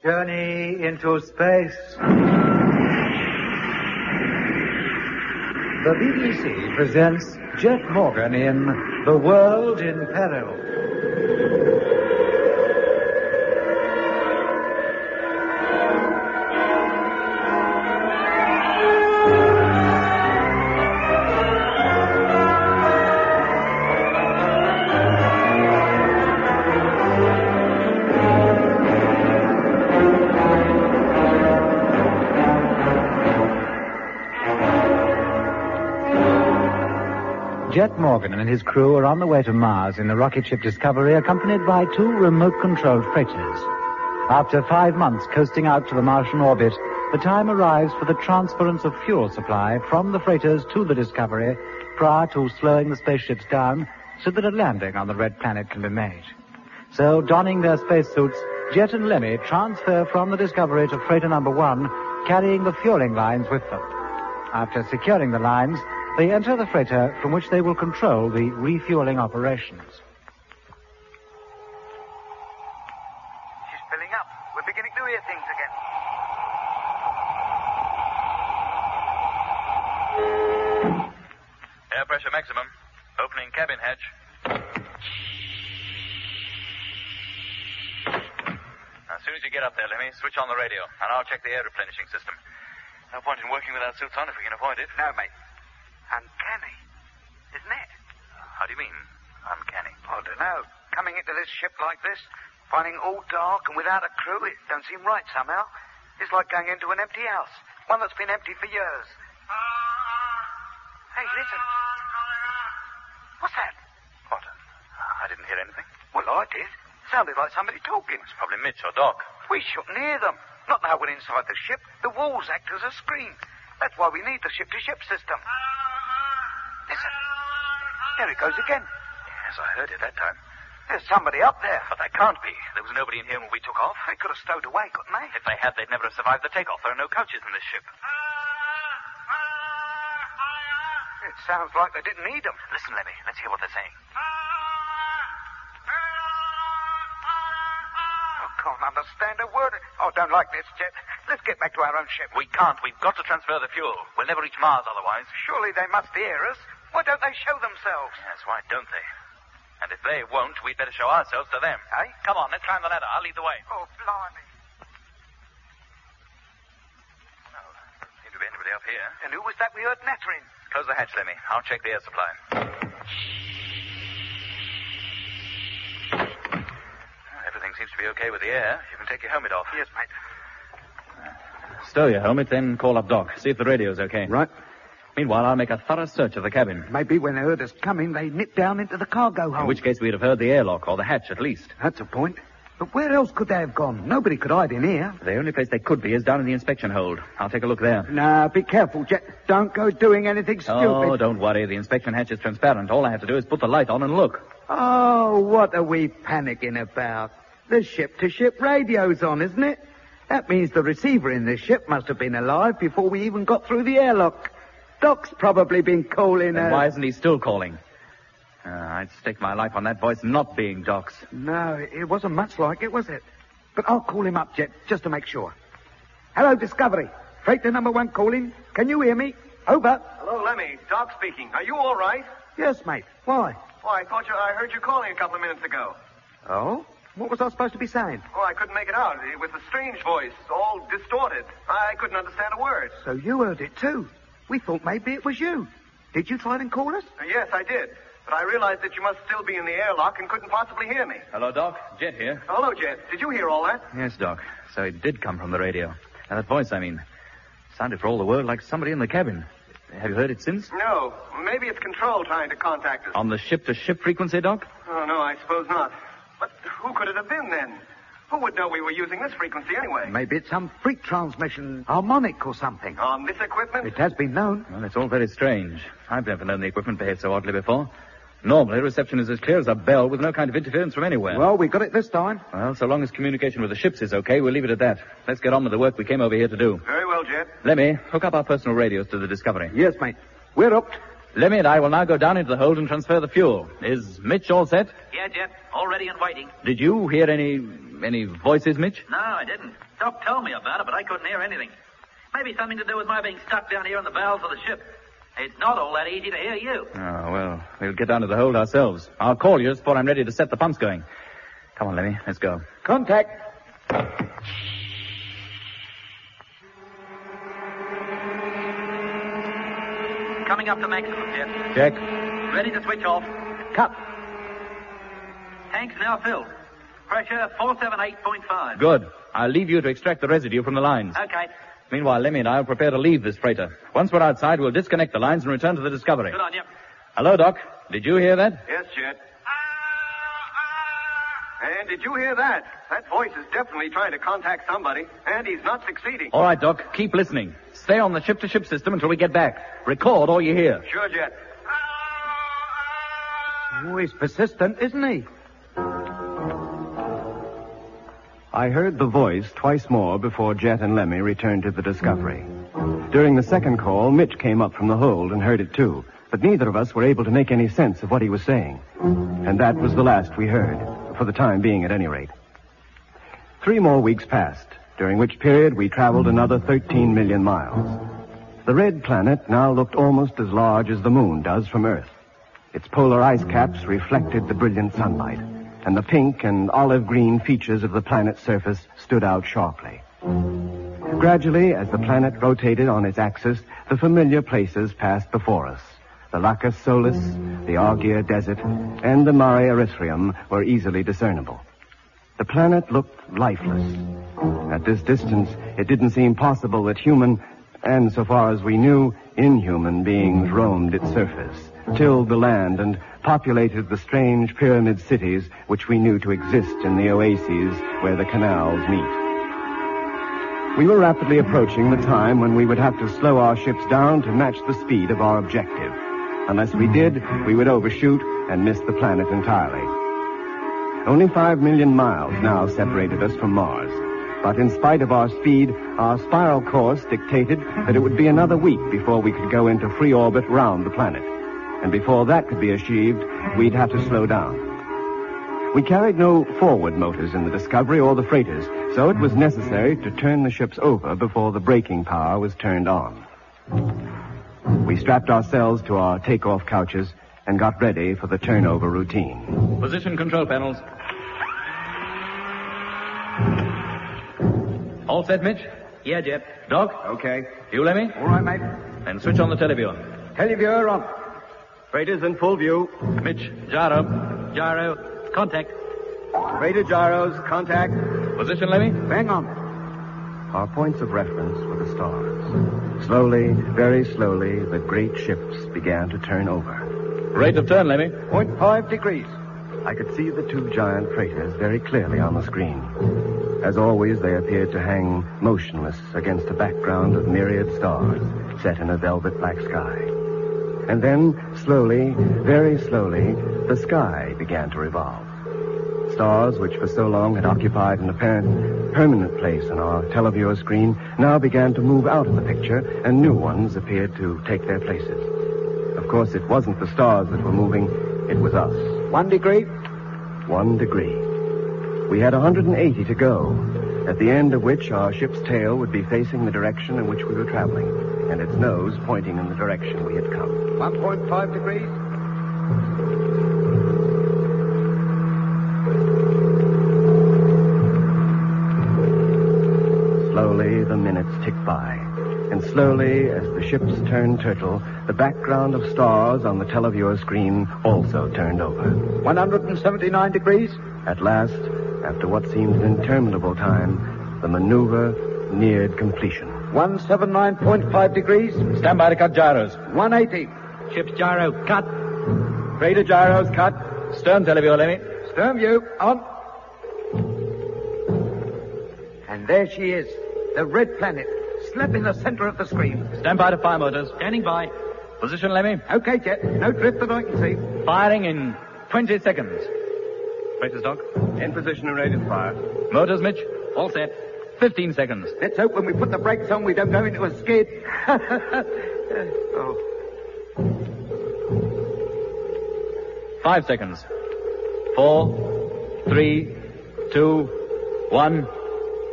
Journey into space. The BBC presents Jet Morgan in The World in Peril. Morgan and his crew are on the way to Mars in the rocket ship Discovery, accompanied by two remote-controlled freighters. After five months coasting out to the Martian orbit, the time arrives for the transference of fuel supply from the freighters to the Discovery prior to slowing the spaceships down so that a landing on the red planet can be made. So, donning their spacesuits, Jet and Lemmy transfer from the Discovery to freighter number one, carrying the fueling lines with them. After securing the lines, they enter the freighter from which they will control the refueling operations. She's filling up. We're beginning to hear things again. Air pressure maximum. Opening cabin hatch. As soon as you get up there, Lemmy, switch on the radio, and I'll check the air replenishing system. No point in working without suits on if we can avoid it. No, mate. Uncanny. Isn't it? How do you mean, uncanny? I don't know. Coming into this ship like this, finding all dark and without a crew, it don't seem right somehow. It's like going into an empty house. One that's been empty for years. Hey, listen. What's that? What? I didn't hear anything. Well, I did. Sounded like somebody talking. It's probably Mitch or Doc. We shouldn't hear them. Not now we're inside the ship. The walls act as a screen. That's why we need the ship-to-ship system. Listen. There it goes again. Yes, I heard it that time. There's somebody up there. But that can't be. There was nobody in here when we took off. They could have stowed away, couldn't they? If they had, they'd never have survived the takeoff. There are no couches in this ship. It sounds like they didn't need them. Listen, Lemmy. Let's hear what they're saying. I can't understand a word. Oh, don't like this, Jet. Let's get back to our own ship. We can't. We've got to transfer the fuel. We'll never reach Mars otherwise. Surely they must hear us. Why don't they show themselves? That's why, don't they? And if they won't, we'd better show ourselves to them. Eh? Come on, let's climb the ladder. I'll lead the way. Oh, blimey. No, doesn't seem to be anybody up here. And who was that we heard nattering? Close the hatch, Lemmy. I'll check the air supply. Everything seems to be okay with the air. You can take your helmet off. Yes, mate. Stow your helmet, then call up Doc. See if the radio's okay. Right. Meanwhile, I'll make a thorough search of the cabin. Maybe when they heard us coming, they nipped down into the cargo hold. In which case, we'd have heard the airlock or the hatch at least. That's a point. But where else could they have gone? Nobody could hide in here. The only place they could be is down in the inspection hold. I'll take a look there. Now, be careful, Jet. Don't go doing anything oh, stupid. Oh, don't worry. The inspection hatch is transparent. All I have to do is put the light on and look. Oh, what are we panicking about? The ship-to-ship radio's on, isn't it? That means the receiver in this ship must have been alive before we even got through the airlock. Doc's probably been calling Then us. why isn't he still calling? Uh, I'd stake my life on that voice not being Doc's. No, it wasn't much like it, was it? But I'll call him up, Jet, just to make sure. Hello, Discovery. Freighter number one calling. Can you hear me? Over. Hello, Lemmy. Doc speaking. Are you all right? Yes, mate. Why? Oh, I thought you. I heard you calling a couple of minutes ago. Oh? What was I supposed to be saying? Oh, I couldn't make it out. It was a strange voice, all distorted. I couldn't understand a word. So you heard it too. We thought maybe it was you. Did you try and call us? Uh, yes, I did. But I realized that you must still be in the airlock and couldn't possibly hear me. Hello, Doc. Jet here. Hello, Jet. Did you hear all that? Yes, Doc. So it did come from the radio. Uh, that voice, I mean. Sounded for all the world like somebody in the cabin. Have you heard it since? No. Maybe it's Control trying to contact us. On the ship-to-ship frequency, Doc? Oh, no, I suppose not. But who could it have been then? Who would know we were using this frequency anyway? Maybe it's some freak transmission, harmonic or something. On this equipment? It has been known. Well, it's all very strange. I've never known the equipment behave so oddly before. Normally, reception is as clear as a bell with no kind of interference from anywhere. Well, we got it this time. Well, so long as communication with the ships is okay, we'll leave it at that. Let's get on with the work we came over here to do. Very well, Jet. Lemmy, hook up our personal radios to the Discovery. Yes, mate. We're up. Lemmy and I will now go down into the hold and transfer the fuel. Is Mitch all set? Yeah, Jet. All ready and waiting. Did you hear any any voices, Mitch? No, I didn't. Doc told me about it, but I couldn't hear anything. Maybe something to do with my being stuck down here in the bowels of the ship. It's not all that easy to hear you. Oh, well, we'll get down to the hold ourselves. I'll call you just before I'm ready to set the pumps going. Come on, Lemmy. Let's go. Contact. Coming up to maximum, Jet. Check. Ready to switch off. Cut. Tanks now filled. Pressure 478.5. Good. I'll leave you to extract the residue from the lines. Okay. Meanwhile, Lemmy and I will prepare to leave this freighter. Once we're outside, we'll disconnect the lines and return to the Discovery. Good on you. Hello, Doc. Did you hear that? Yes, Jet. And did you hear that? That voice is definitely trying to contact somebody, and he's not succeeding. All right, Doc. Keep listening. Stay on the ship-to-ship system until we get back. Record all you hear. Sure, Jet. Oh, he's persistent, isn't he? I heard the voice twice more before Jet and Lemmy returned to the Discovery. During the second call, Mitch came up from the hold and heard it too, but neither of us were able to make any sense of what he was saying. And that was the last we heard, for the time being at any rate. Three more weeks passed, during which period we traveled another 13 million miles. The red planet now looked almost as large as the moon does from Earth. Its polar ice caps reflected the brilliant sunlight, and the pink and olive green features of the planet's surface stood out sharply. Gradually, as the planet rotated on its axis, the familiar places passed before us. The Lacus Solis, the Argyre Desert, and the Mare Erythraeum were easily discernible. The planet looked lifeless. At this distance, it didn't seem possible that human, and so far as we knew, inhuman beings roamed its surface, tilled the land, and populated the strange pyramid cities which we knew to exist in the oases where the canals meet. We were rapidly approaching the time when we would have to slow our ships down to match the speed of our objective. Unless we did, we would overshoot and miss the planet entirely. Only five million miles now separated us from Mars. But in spite of our speed, our spiral course dictated that it would be another week before we could go into free orbit round the planet. And before that could be achieved, we'd have to slow down. We carried no forward motors in the Discovery or the freighters, so it was necessary to turn the ships over before the braking power was turned on. We strapped ourselves to our takeoff couches and got ready for the turnover routine. Position control panels. All set, Mitch? Yeah, Jet. Doc? Okay. You, Lemmy? All right, mate. Then switch on the televiewer. Televiewer on. Freighters in full view. Mitch, gyro. Gyro. Contact. Freighter gyros, contact. Position, Lemmy? Bang on. Our points of reference were the stars. Slowly, very slowly, the great ships began to turn over. Rate of turn, Lemmy. Point five degrees. I could see the two giant freighters very clearly on the screen. As always, they appeared to hang motionless against a background of myriad stars set in a velvet black sky. And then, slowly, very slowly, the sky began to revolve. Stars, which for so long had occupied an apparent permanent place on our televiewer screen, now began to move out of the picture, and new ones appeared to take their places. Of course, it wasn't the stars that were moving, it was us. One degree. One degree. We had 180 to go, at the end of which our ship's tail would be facing the direction in which we were traveling, and its nose pointing in the direction we had come. 1.5 degrees. Slowly, the minutes ticked by. And slowly, as the ships turned turtle, the background of stars on the televiewer screen also turned over. 179 degrees. At last, after what seemed an interminable time, the maneuver neared completion. 179.5 degrees. Stand by to cut gyros. 180. Ship's gyro. Cut. Freighter gyros cut. Stern televiewer, Lemmy. Stern view. On. And there she is. The red planet. Slap in the center of the screen. Stand by to fire motors. Standing by. Position, Lemmy. Okay, Jet. No drift that I can see. Firing in 20 seconds. Freighters, Doc. In position and ready to fire. Motors, Mitch. All set. 15 seconds. Let's hope when we put the brakes on we don't go into a skid. oh. Five seconds. Four, three, two, one.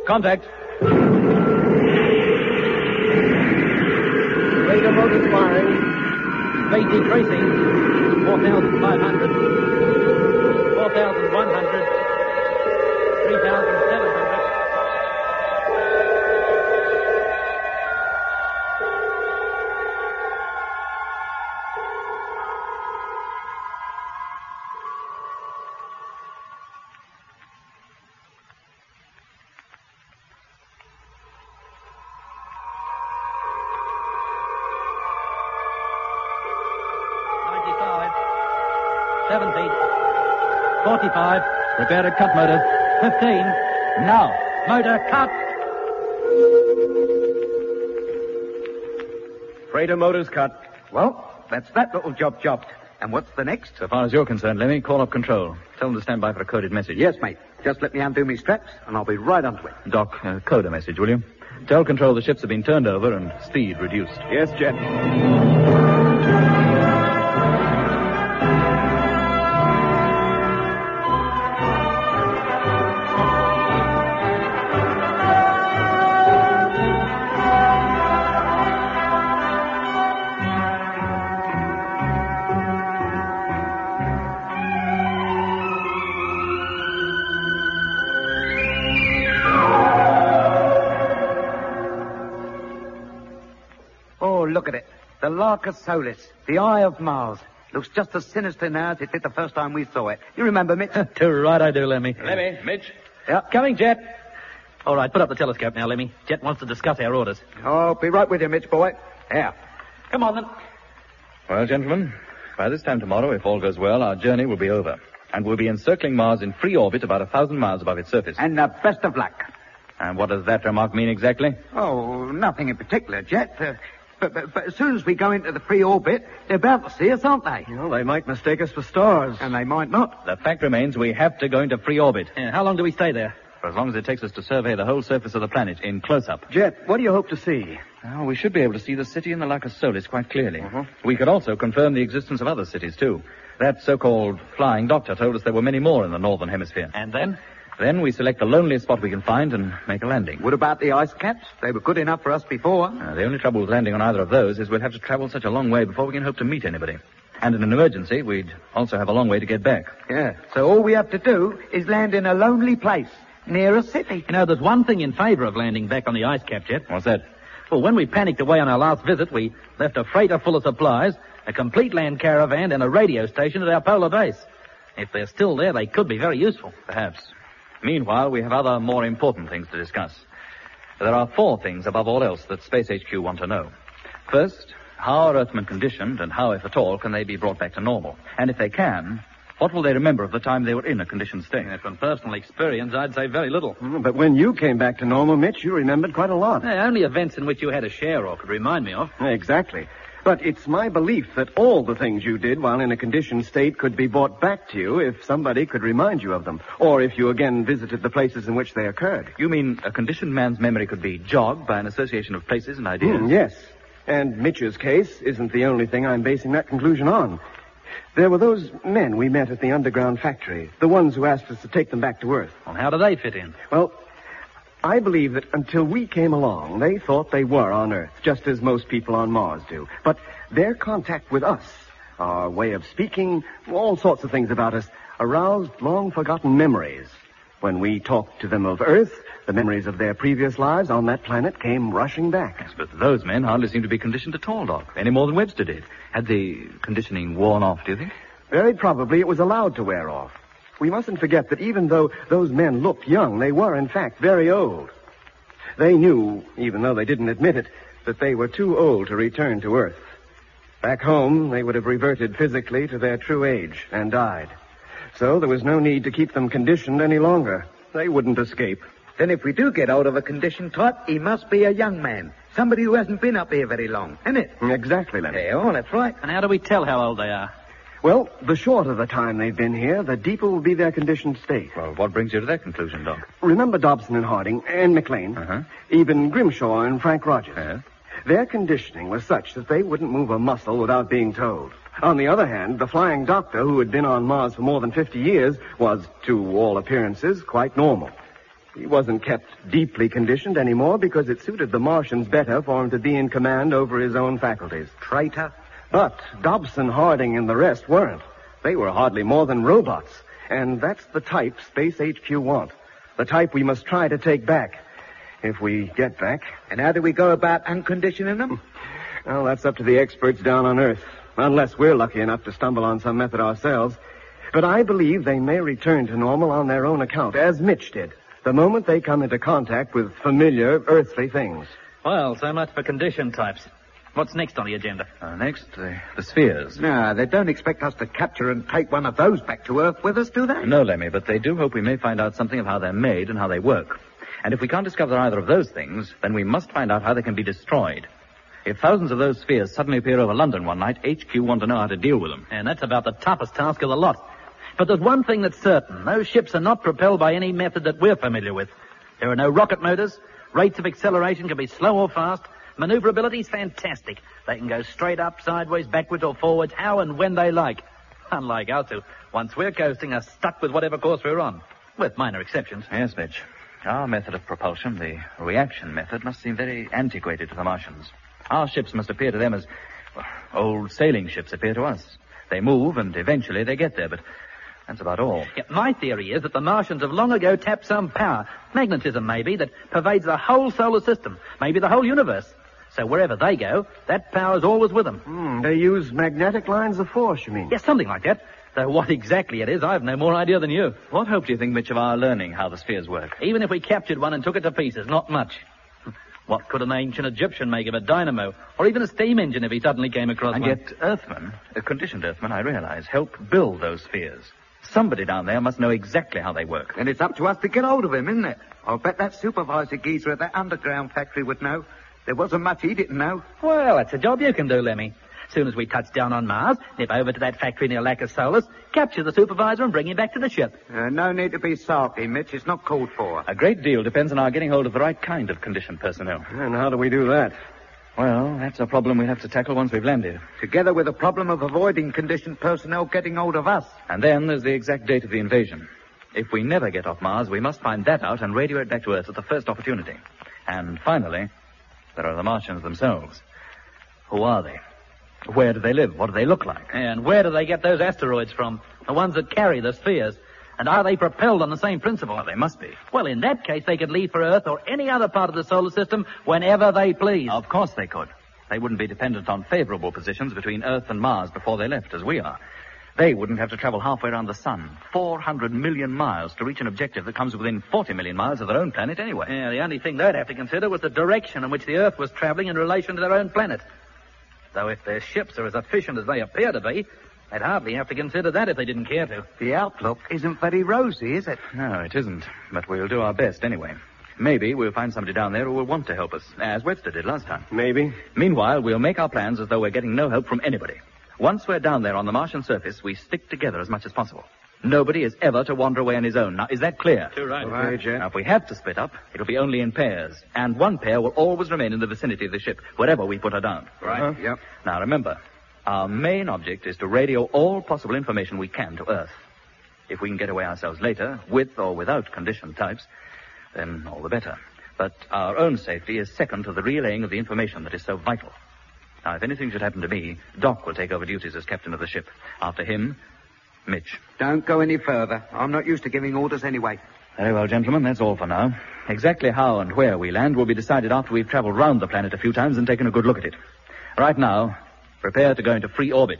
Contact. Decreasing. 4,500. 4,100. 3,700. 17. 45. Prepare to cut motor. 15. Now. Motor cut. Freighter motors cut. Well, that's that little job chopped. And what's the next? So far as you're concerned, Lemmy, call up control. Tell them to stand by for a coded message. Yes, mate. Just let me undo my straps, and I'll be right onto it. Doc, uh, code a message, will you? Tell control the ships have been turned over and speed reduced. Yes, Jet. It. The Lacus Solis, the Eye of Mars. Looks just as sinister now as it did the first time we saw it. You remember, Mitch? Too right I do, Lemmy. Lemmy, Mitch. yeah. Coming, Jet. All right, put up the telescope now, Lemmy. Jet wants to discuss our orders. I'll be right with you, Mitch, boy. Yeah. Come on, then. Well, gentlemen, by this time tomorrow, if all goes well, our journey will be over. And we'll be encircling Mars in free orbit about a thousand miles above its surface. And the best of luck. And what does that remark mean exactly? Oh, nothing in particular, Jet. Uh, but, but, but as soon as we go into the free orbit, they're bound to see us, aren't they? Well, they might mistake us for stars. And they might not. The fact remains we have to go into free orbit. Yeah, how long do we stay there? For as long as it takes us to survey the whole surface of the planet in close-up. Jet, what do you hope to see? Well, we should be able to see the city in the Lacus Solis quite clearly. Mm-hmm. We could also confirm the existence of other cities, too. That so-called flying doctor told us there were many more in the northern hemisphere. And then? Then we select the loneliest spot we can find and make a landing. What about the ice caps? They were good enough for us before. Uh, the only trouble with landing on either of those is we'll have to travel such a long way before we can hope to meet anybody. And in an emergency, we'd also have a long way to get back. Yeah. So all we have to do is land in a lonely place near a city. You know, there's one thing in favor of landing back on the ice cap, Jet. What's that? Well, when we panicked away on our last visit, we left a freighter full of supplies, a complete land caravan, and a radio station at our polar base. If they're still there, they could be very useful. Perhaps. Meanwhile, we have other more important things to discuss. There are four things above all else that Space HQ want to know. First, how are Earthmen conditioned and how, if at all, can they be brought back to normal? And if they can, what will they remember of the time they were in a conditioned state? Yeah, from personal experience, I'd say very little. Mm, But when you came back to normal, Mitch, you remembered quite a lot. Yeah, only events in which you had a share or could remind me of. Exactly. But it's my belief that all the things you did while in a conditioned state could be brought back to you if somebody could remind you of them, or if you again visited the places in which they occurred. You mean a conditioned man's memory could be jogged by an association of places and ideas? Hmm, yes. And Mitch's case isn't the only thing I'm basing that conclusion on. There were those men we met at the underground factory, the ones who asked us to take them back to Earth. Well, how do they fit in? Well, I believe that until we came along, they thought they were on Earth, just as most people on Mars do. But their contact with us, our way of speaking, all sorts of things about us, aroused long forgotten memories. When we talked to them of Earth, the memories of their previous lives on that planet came rushing back. Yes, but those men hardly seem to be conditioned at all, Doc. Any more than Webster did. Had the conditioning worn off, do you think? Very probably it was allowed to wear off. We mustn't forget that even though those men looked young, they were, in fact, very old. They knew, even though they didn't admit it, that they were too old to return to Earth. Back home, they would have reverted physically to their true age and died. So there was no need to keep them conditioned any longer. They wouldn't escape. Then if we do get out of a conditioned type, he must be a young man. Somebody who hasn't been up here very long, isn't it? Exactly, Lemmy. Yeah, oh, that's right. And how do we tell how old they are? Well, the shorter the time they've been here, the deeper will be their conditioned state. Well, what brings you to that conclusion, Doc? Remember Dobson and Harding and McLean, Uh-huh. even Grimshaw and Frank Rogers. Yes? Their conditioning was such that they wouldn't move a muscle without being told. On the other hand, the flying doctor, who had been on Mars for more than 50 years, was, to all appearances, quite normal. He wasn't kept deeply conditioned anymore because it suited the Martians better for him to be in command over his own faculties. Traitor. But Dobson, Harding, and the rest weren't. They were hardly more than robots. And that's the type Space HQ want. The type we must try to take back. If we get back. And how do we go about unconditioning them? Well, that's up to the experts down on Earth. Unless we're lucky enough to stumble on some method ourselves. But I believe they may return to normal on their own account, as Mitch did, the moment they come into contact with familiar earthly things. Well, so much for condition types. What's next on the agenda? Uh, next, the, the spheres. No, they don't expect us to capture and take one of those back to Earth with us, do they? No, Lemmy, but they do hope we may find out something of how they're made and how they work. And if we can't discover either of those things, then we must find out how they can be destroyed. If thousands of those spheres suddenly appear over London one night, HQ want to know how to deal with them. And that's about the toughest task of the lot. But there's one thing that's certain. Those ships are not propelled by any method that we're familiar with. There are no rocket motors. Rates of acceleration can be slow or fast. Maneuverability is fantastic. They can go straight up, sideways, backwards, or forwards, how and when they like. Unlike us who, once we're coasting, are stuck with whatever course we're on. With minor exceptions. Yes, Mitch. Our method of propulsion, the reaction method, must seem very antiquated to the Martians. Our ships must appear to them as well, old sailing ships appear to us. They move, and eventually they get there, but that's about all. Yeah, my theory is that the Martians have long ago tapped some power, magnetism maybe, that pervades the whole solar system, maybe the whole universe. So wherever they go, that power's always with them. Hmm, they use magnetic lines of force, you mean? Yes, something like that. Though what exactly it is, I've no more idea than you. What hope do you think, Mitch, of our learning how the spheres work? Even if we captured one and took it to pieces, not much. What could an ancient Egyptian make of a dynamo? Or even a steam engine if he suddenly came across And one? yet, Earthmen, uh, conditioned Earthmen, I realize, help build those spheres. Somebody down there must know exactly how they work. And it's up to us to get hold of him, isn't it? I'll bet that supervisor geezer at that underground factory would know. There wasn't much he didn't know. Well, that's a job you can do, Lemmy. Soon as we touch down on Mars, nip over to that factory near Lacus Solis, capture the supervisor and bring him back to the ship. Uh, no need to be sulky, Mitch. It's not called for. A great deal depends on our getting hold of the right kind of conditioned personnel. And how do we do that? Well, that's a problem we'll have to tackle once we've landed. Together with the problem of avoiding conditioned personnel getting hold of us. And then there's the exact date of the invasion. If we never get off Mars, we must find that out and radio it back to Earth at the first opportunity. And finally, there are the Martians themselves. Who are they? Where do they live? What do they look like? And where do they get those asteroids from? The ones that carry the spheres. And are they propelled on the same principle? Well, they must be. Well, in that case, they could leave for Earth or any other part of the solar system whenever they please. Of course they could. They wouldn't be dependent on favorable positions between Earth and Mars before they left, as we are. They wouldn't have to travel halfway around the sun, 400 million miles, to reach an objective that comes within 40 million miles of their own planet anyway. Yeah, the only thing they'd have to consider was the direction in which the Earth was traveling in relation to their own planet. Though if their ships are as efficient as they appear to be, they'd hardly have to consider that if they didn't care to. The outlook isn't very rosy, is it? No, it isn't. But we'll do our best anyway. Maybe we'll find somebody down there who will want to help us, as Webster did last time. Maybe. Meanwhile, we'll make our plans as though we're getting no help from anybody. Once we're down there on the Martian surface, we stick together as much as possible. Nobody is ever to wander away on his own. Now, is that clear? Too right. Okay, Jet. Now, if we have to split up, it'll be only in pairs. And one pair will always remain in the vicinity of the ship, wherever we put her down. Right. Uh-huh. Yep. Now, remember, our main object is to radio all possible information we can to Earth. If we can get away ourselves later, with or without conditioned types, then all the better. But our own safety is second to the relaying of the information that is so vital. Now, if anything should happen to me, Doc will take over duties as captain of the ship. After him, Mitch. Don't go any further. I'm not used to giving orders anyway. Very well, gentlemen, that's all for now. Exactly how and where we land will be decided after we've traveled round the planet a few times and taken a good look at it. Right now, prepare to go into free orbit.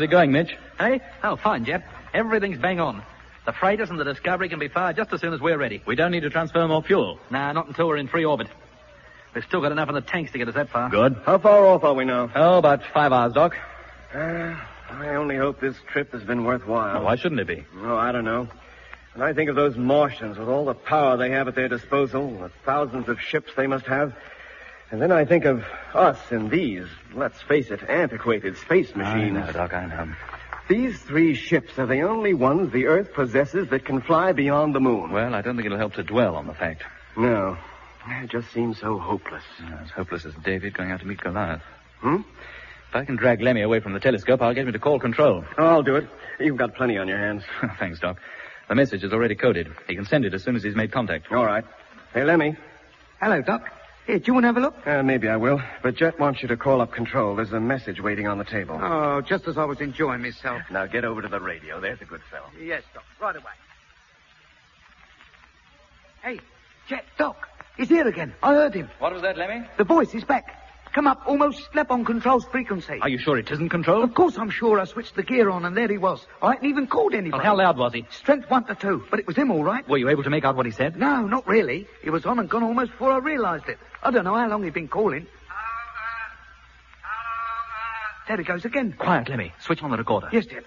How's it going, Mitch? Hey? Oh, fine, Jet. Everything's bang on. The freighters and the Discovery can be fired just as soon as we're ready. We don't need to transfer more fuel. Nah, not until we're in free orbit. We've still got enough in the tanks to get us that far. Good. How far off are we now? Oh, about five hours, Doc. Uh, I only hope this trip has been worthwhile. Why shouldn't it be? Oh, I don't know. When I think of those Martians with all the power they have at their disposal, the thousands of ships they must have, and then I think of us in these, let's face it, antiquated space machines. I know, Doc, I know. These three ships are the only ones the Earth possesses that can fly beyond the moon. Well, I don't think it'll help to dwell on the fact. No. It just seems so hopeless. As hopeless as David going out to meet Goliath. Hmm? If I can drag Lemmy away from the telescope, I'll get him to call control. Oh, I'll do it. You've got plenty on your hands. Thanks, Doc. The message is already coded. He can send it as soon as he's made contact. All right. Hey, Lemmy. Hello, Doc. Here, do you want to have a look? Uh, maybe I will. But Jet wants you to call up control. There's a message waiting on the table. Oh, just as I was enjoying myself. Now get over to the radio. There's a good fellow. Yes, Doc. Right away. Hey, Jet, Doc. He's here again. I heard him. What was that, Lemmy? The voice is back. Come up, almost slap on control's frequency. Are you sure it isn't control? Of course I'm sure I switched the gear on and there he was. I hadn't even called anybody. Well, how loud was he? Strength one to two, but it was him all right. Were you able to make out what he said? No, not really. He was on and gone almost before I realized it. I don't know how long he'd been calling. There he goes again. Quiet, Lemmy. Switch on the recorder. Yes, Jet.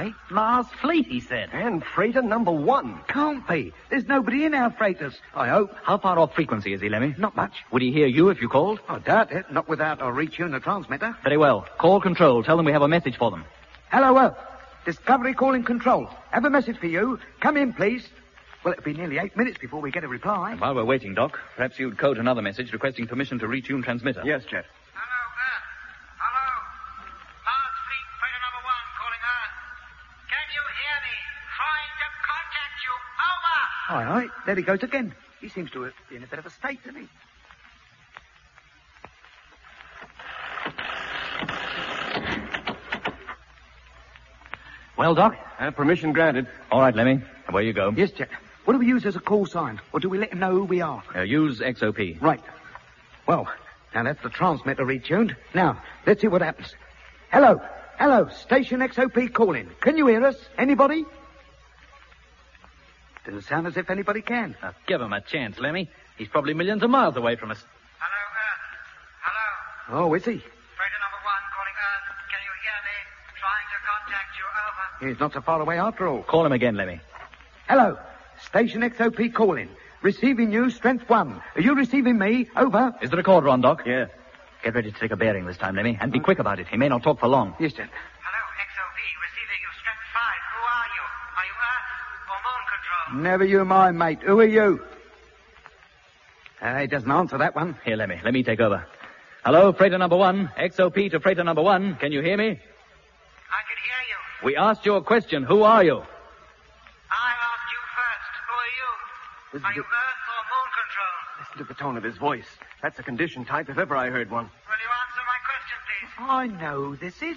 Over. Mars Fleet, he said. And freighter number one. Can't be. There's nobody in our freighters. I hope. How far off frequency is he, Lemmy? Not much. Would he hear you if you called? I doubt it. Not without a retune the transmitter. Very well. Call control. Tell them we have a message for them. Hello, Earth. Discovery calling control. Have a message for you. Come in, please. Well, it'll be nearly eight minutes before we get a reply. While we're waiting, Doc, perhaps you'd code another message requesting permission to retune transmitter. Yes, Jet. All right. There he goes again. He seems to be in a bit of a state, doesn't he? Well, Doc? Uh, permission granted. All right, Lemmy. Away you go. Yes, Jet. What do we use as a call sign? Or do we let him know who we are? Uh, use XOP. Right. Well, now that's the transmitter retuned. Now, let's see what happens. Hello. Hello. Station XOP calling. Can you hear us? Anybody? Doesn't sound as if anybody can. Now, give him a chance, Lemmy. He's probably millions of miles away from us. Hello, Earth. Hello. Oh, is he? Freighter number one calling Earth. Can you hear me? Trying to contact you. Over. He's not so far away after all. Call him again, Lemmy. Hello. Station XOP calling. Receiving you, strength one. Are you receiving me? Over. Is the recorder on, Doc? Yeah. Get ready to take a bearing this time, Lemmy, and be quick about it. He may not talk for long. Yes, Jet. Hello, XOP. Receiving you, strength five. Who are you? Are you Earth or Moon Control? Never you mind, mate. Who are you? Uh, he doesn't answer that one. Here, let me. let me take over. Hello, freighter number one. XOP to freighter number one. Can you hear me? I can hear you. We asked you a question. Who are you? I asked you first. Who are you? Listen Are you to- Earth or Moon Control? Listen to the tone of his voice. That's a condition type if ever I heard one. Will you answer my question, please? I know who this is.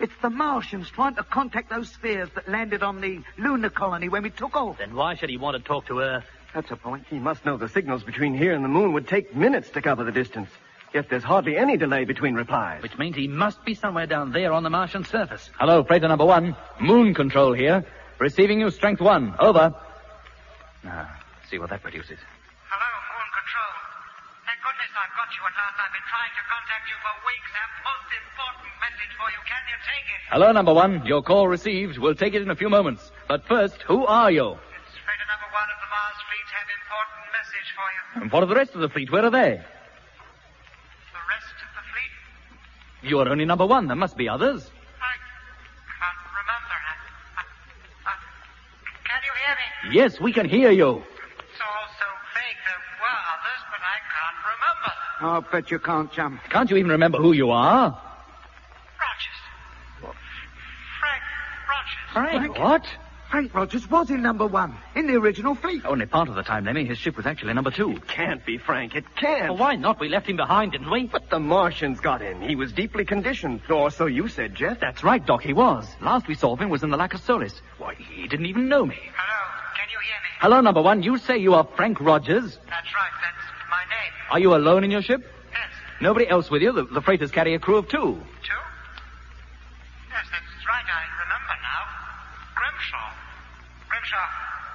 It's the Martians trying to contact those spheres that landed on the lunar colony when we took off. Then why should he want to talk to Earth? That's a point. He must know the signals between here and the moon would take minutes to cover the distance. Yet there's hardly any delay between replies. Which means he must be somewhere down there on the Martian surface. Hello, freighter number one. Moon control here. Receiving you, strength one. Over. Now, see what that produces. Hello, Moon Control. Thank goodness I've got you at last. I've been trying to contact you for weeks. Have most important message for you. Can you take it? Hello, number one. Your call received. We'll take it in a few moments. But first, who are you? It's freighter number one of the Mars fleet have important message for you. And what of the rest of the fleet? Where are they? The rest of the fleet? You are only number one. There must be others. I can't remember. I, I, I, can you hear me? Yes, we can hear you. It's all so vague. There were others, but I can't remember them. I'll bet you can't jump. Can't you even remember who you are? Rogers. Frank Rogers. Frank. What? Frank Rogers was in number one, in the original fleet. Only part of the time, Lemmy. His ship was actually number two. Can't be, Frank. It can't. Well, why not? We left him behind, didn't we? But the Martians got him. He was deeply conditioned. Or so you said, Jet. That's right, Doc. He was. Last we saw of him was in the Lacus Solis. Why, he didn't even know me. Hello. Can you hear me? Hello, number one. You say you are Frank Rogers. That's right. That's my name. Are you alone in your ship? Yes. Nobody else with you? The, the freighters carry a crew of two. Two? Yes, that's right. I remember now. Grimshaw. Grimshaw,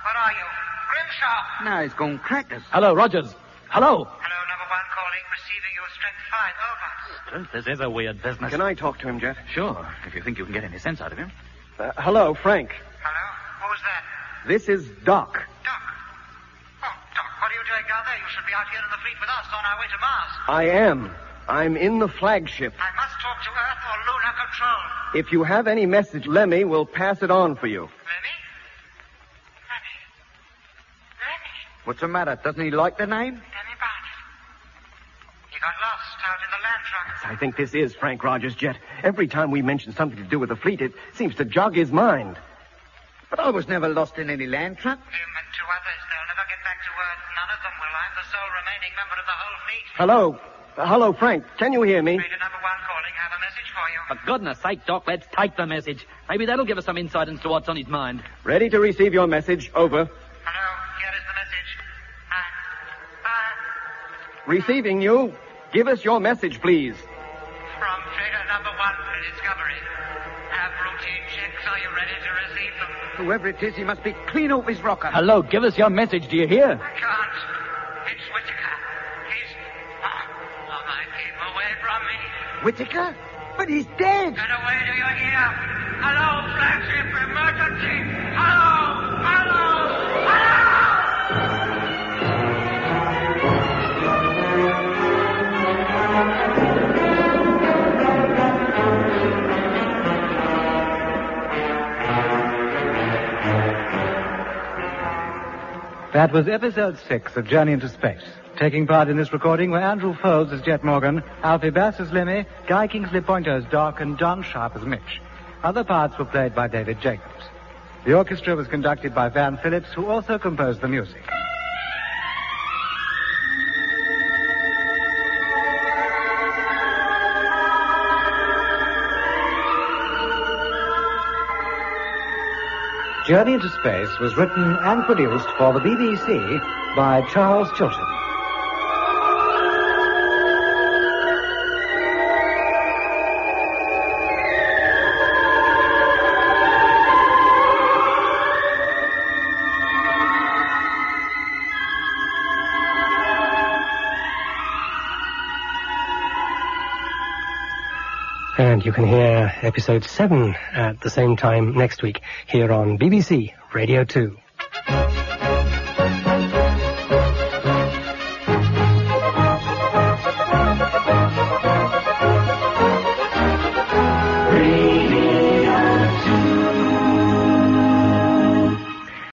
where are you? Grimshaw! Now he's gone crackers. Hello, Rogers. Hello. Hello, number one calling, receiving your strength fine. Over. This is a weird business. Can I talk to him, Jet? Sure, if you think you can get any sense out of him. Uh, hello, Frank. Hello? Who's that? This is Doc. Doc. Doc, what are you down there? You should be out here in the fleet with us on our way to Mars. I am. I'm in the flagship. I must talk to Earth or Lunar Control. If you have any message, Lemmy will pass it on for you. Lemmy? Lemmy? Lemmy? What's the matter? Doesn't he like the name? Lemmy Bartlett. He got lost out in the land truck. I think this is Frank Rogers' jet. Every time we mention something to do with the fleet, it seems to jog his mind. But I was never lost in any land truck. Him and two others. They'll never get back to Earth. None of them will. I'm the sole remaining member of the whole fleet. Hello. Uh, hello, Frank. Can you hear me? Raider number one calling. Have a message for you. For goodness sake, Doc, let's take the message. Maybe that'll give us some insight into what's on his mind. Ready to receive your message. Over. Hello, here is the message. Uh, uh, Receiving you. Give us your message, please. from Trader number one for Discovery. Have routine checks. Are you ready to receive them? Whoever it is, he must be clean off his rocker. Hello, give us your message, do you hear? I can't. Whitaker? But he's dead. Get away, do you hear? Hello, flagship emergency. Hello, hello, hello! That was episode six of Journey into Space. Taking part in this recording were Andrew Faulds as Jet Morgan, Alfie Bass as Lemmy, Guy Kingsley Poynter as Doc, and Don Sharp as Mitch. Other parts were played by David Jacobs. The orchestra was conducted by Van Phillips, who also composed the music. Journey into Space was written and produced for the BBC by Charles Chilton. You can hear episode 7 at the same time next week here on BBC Radio 2.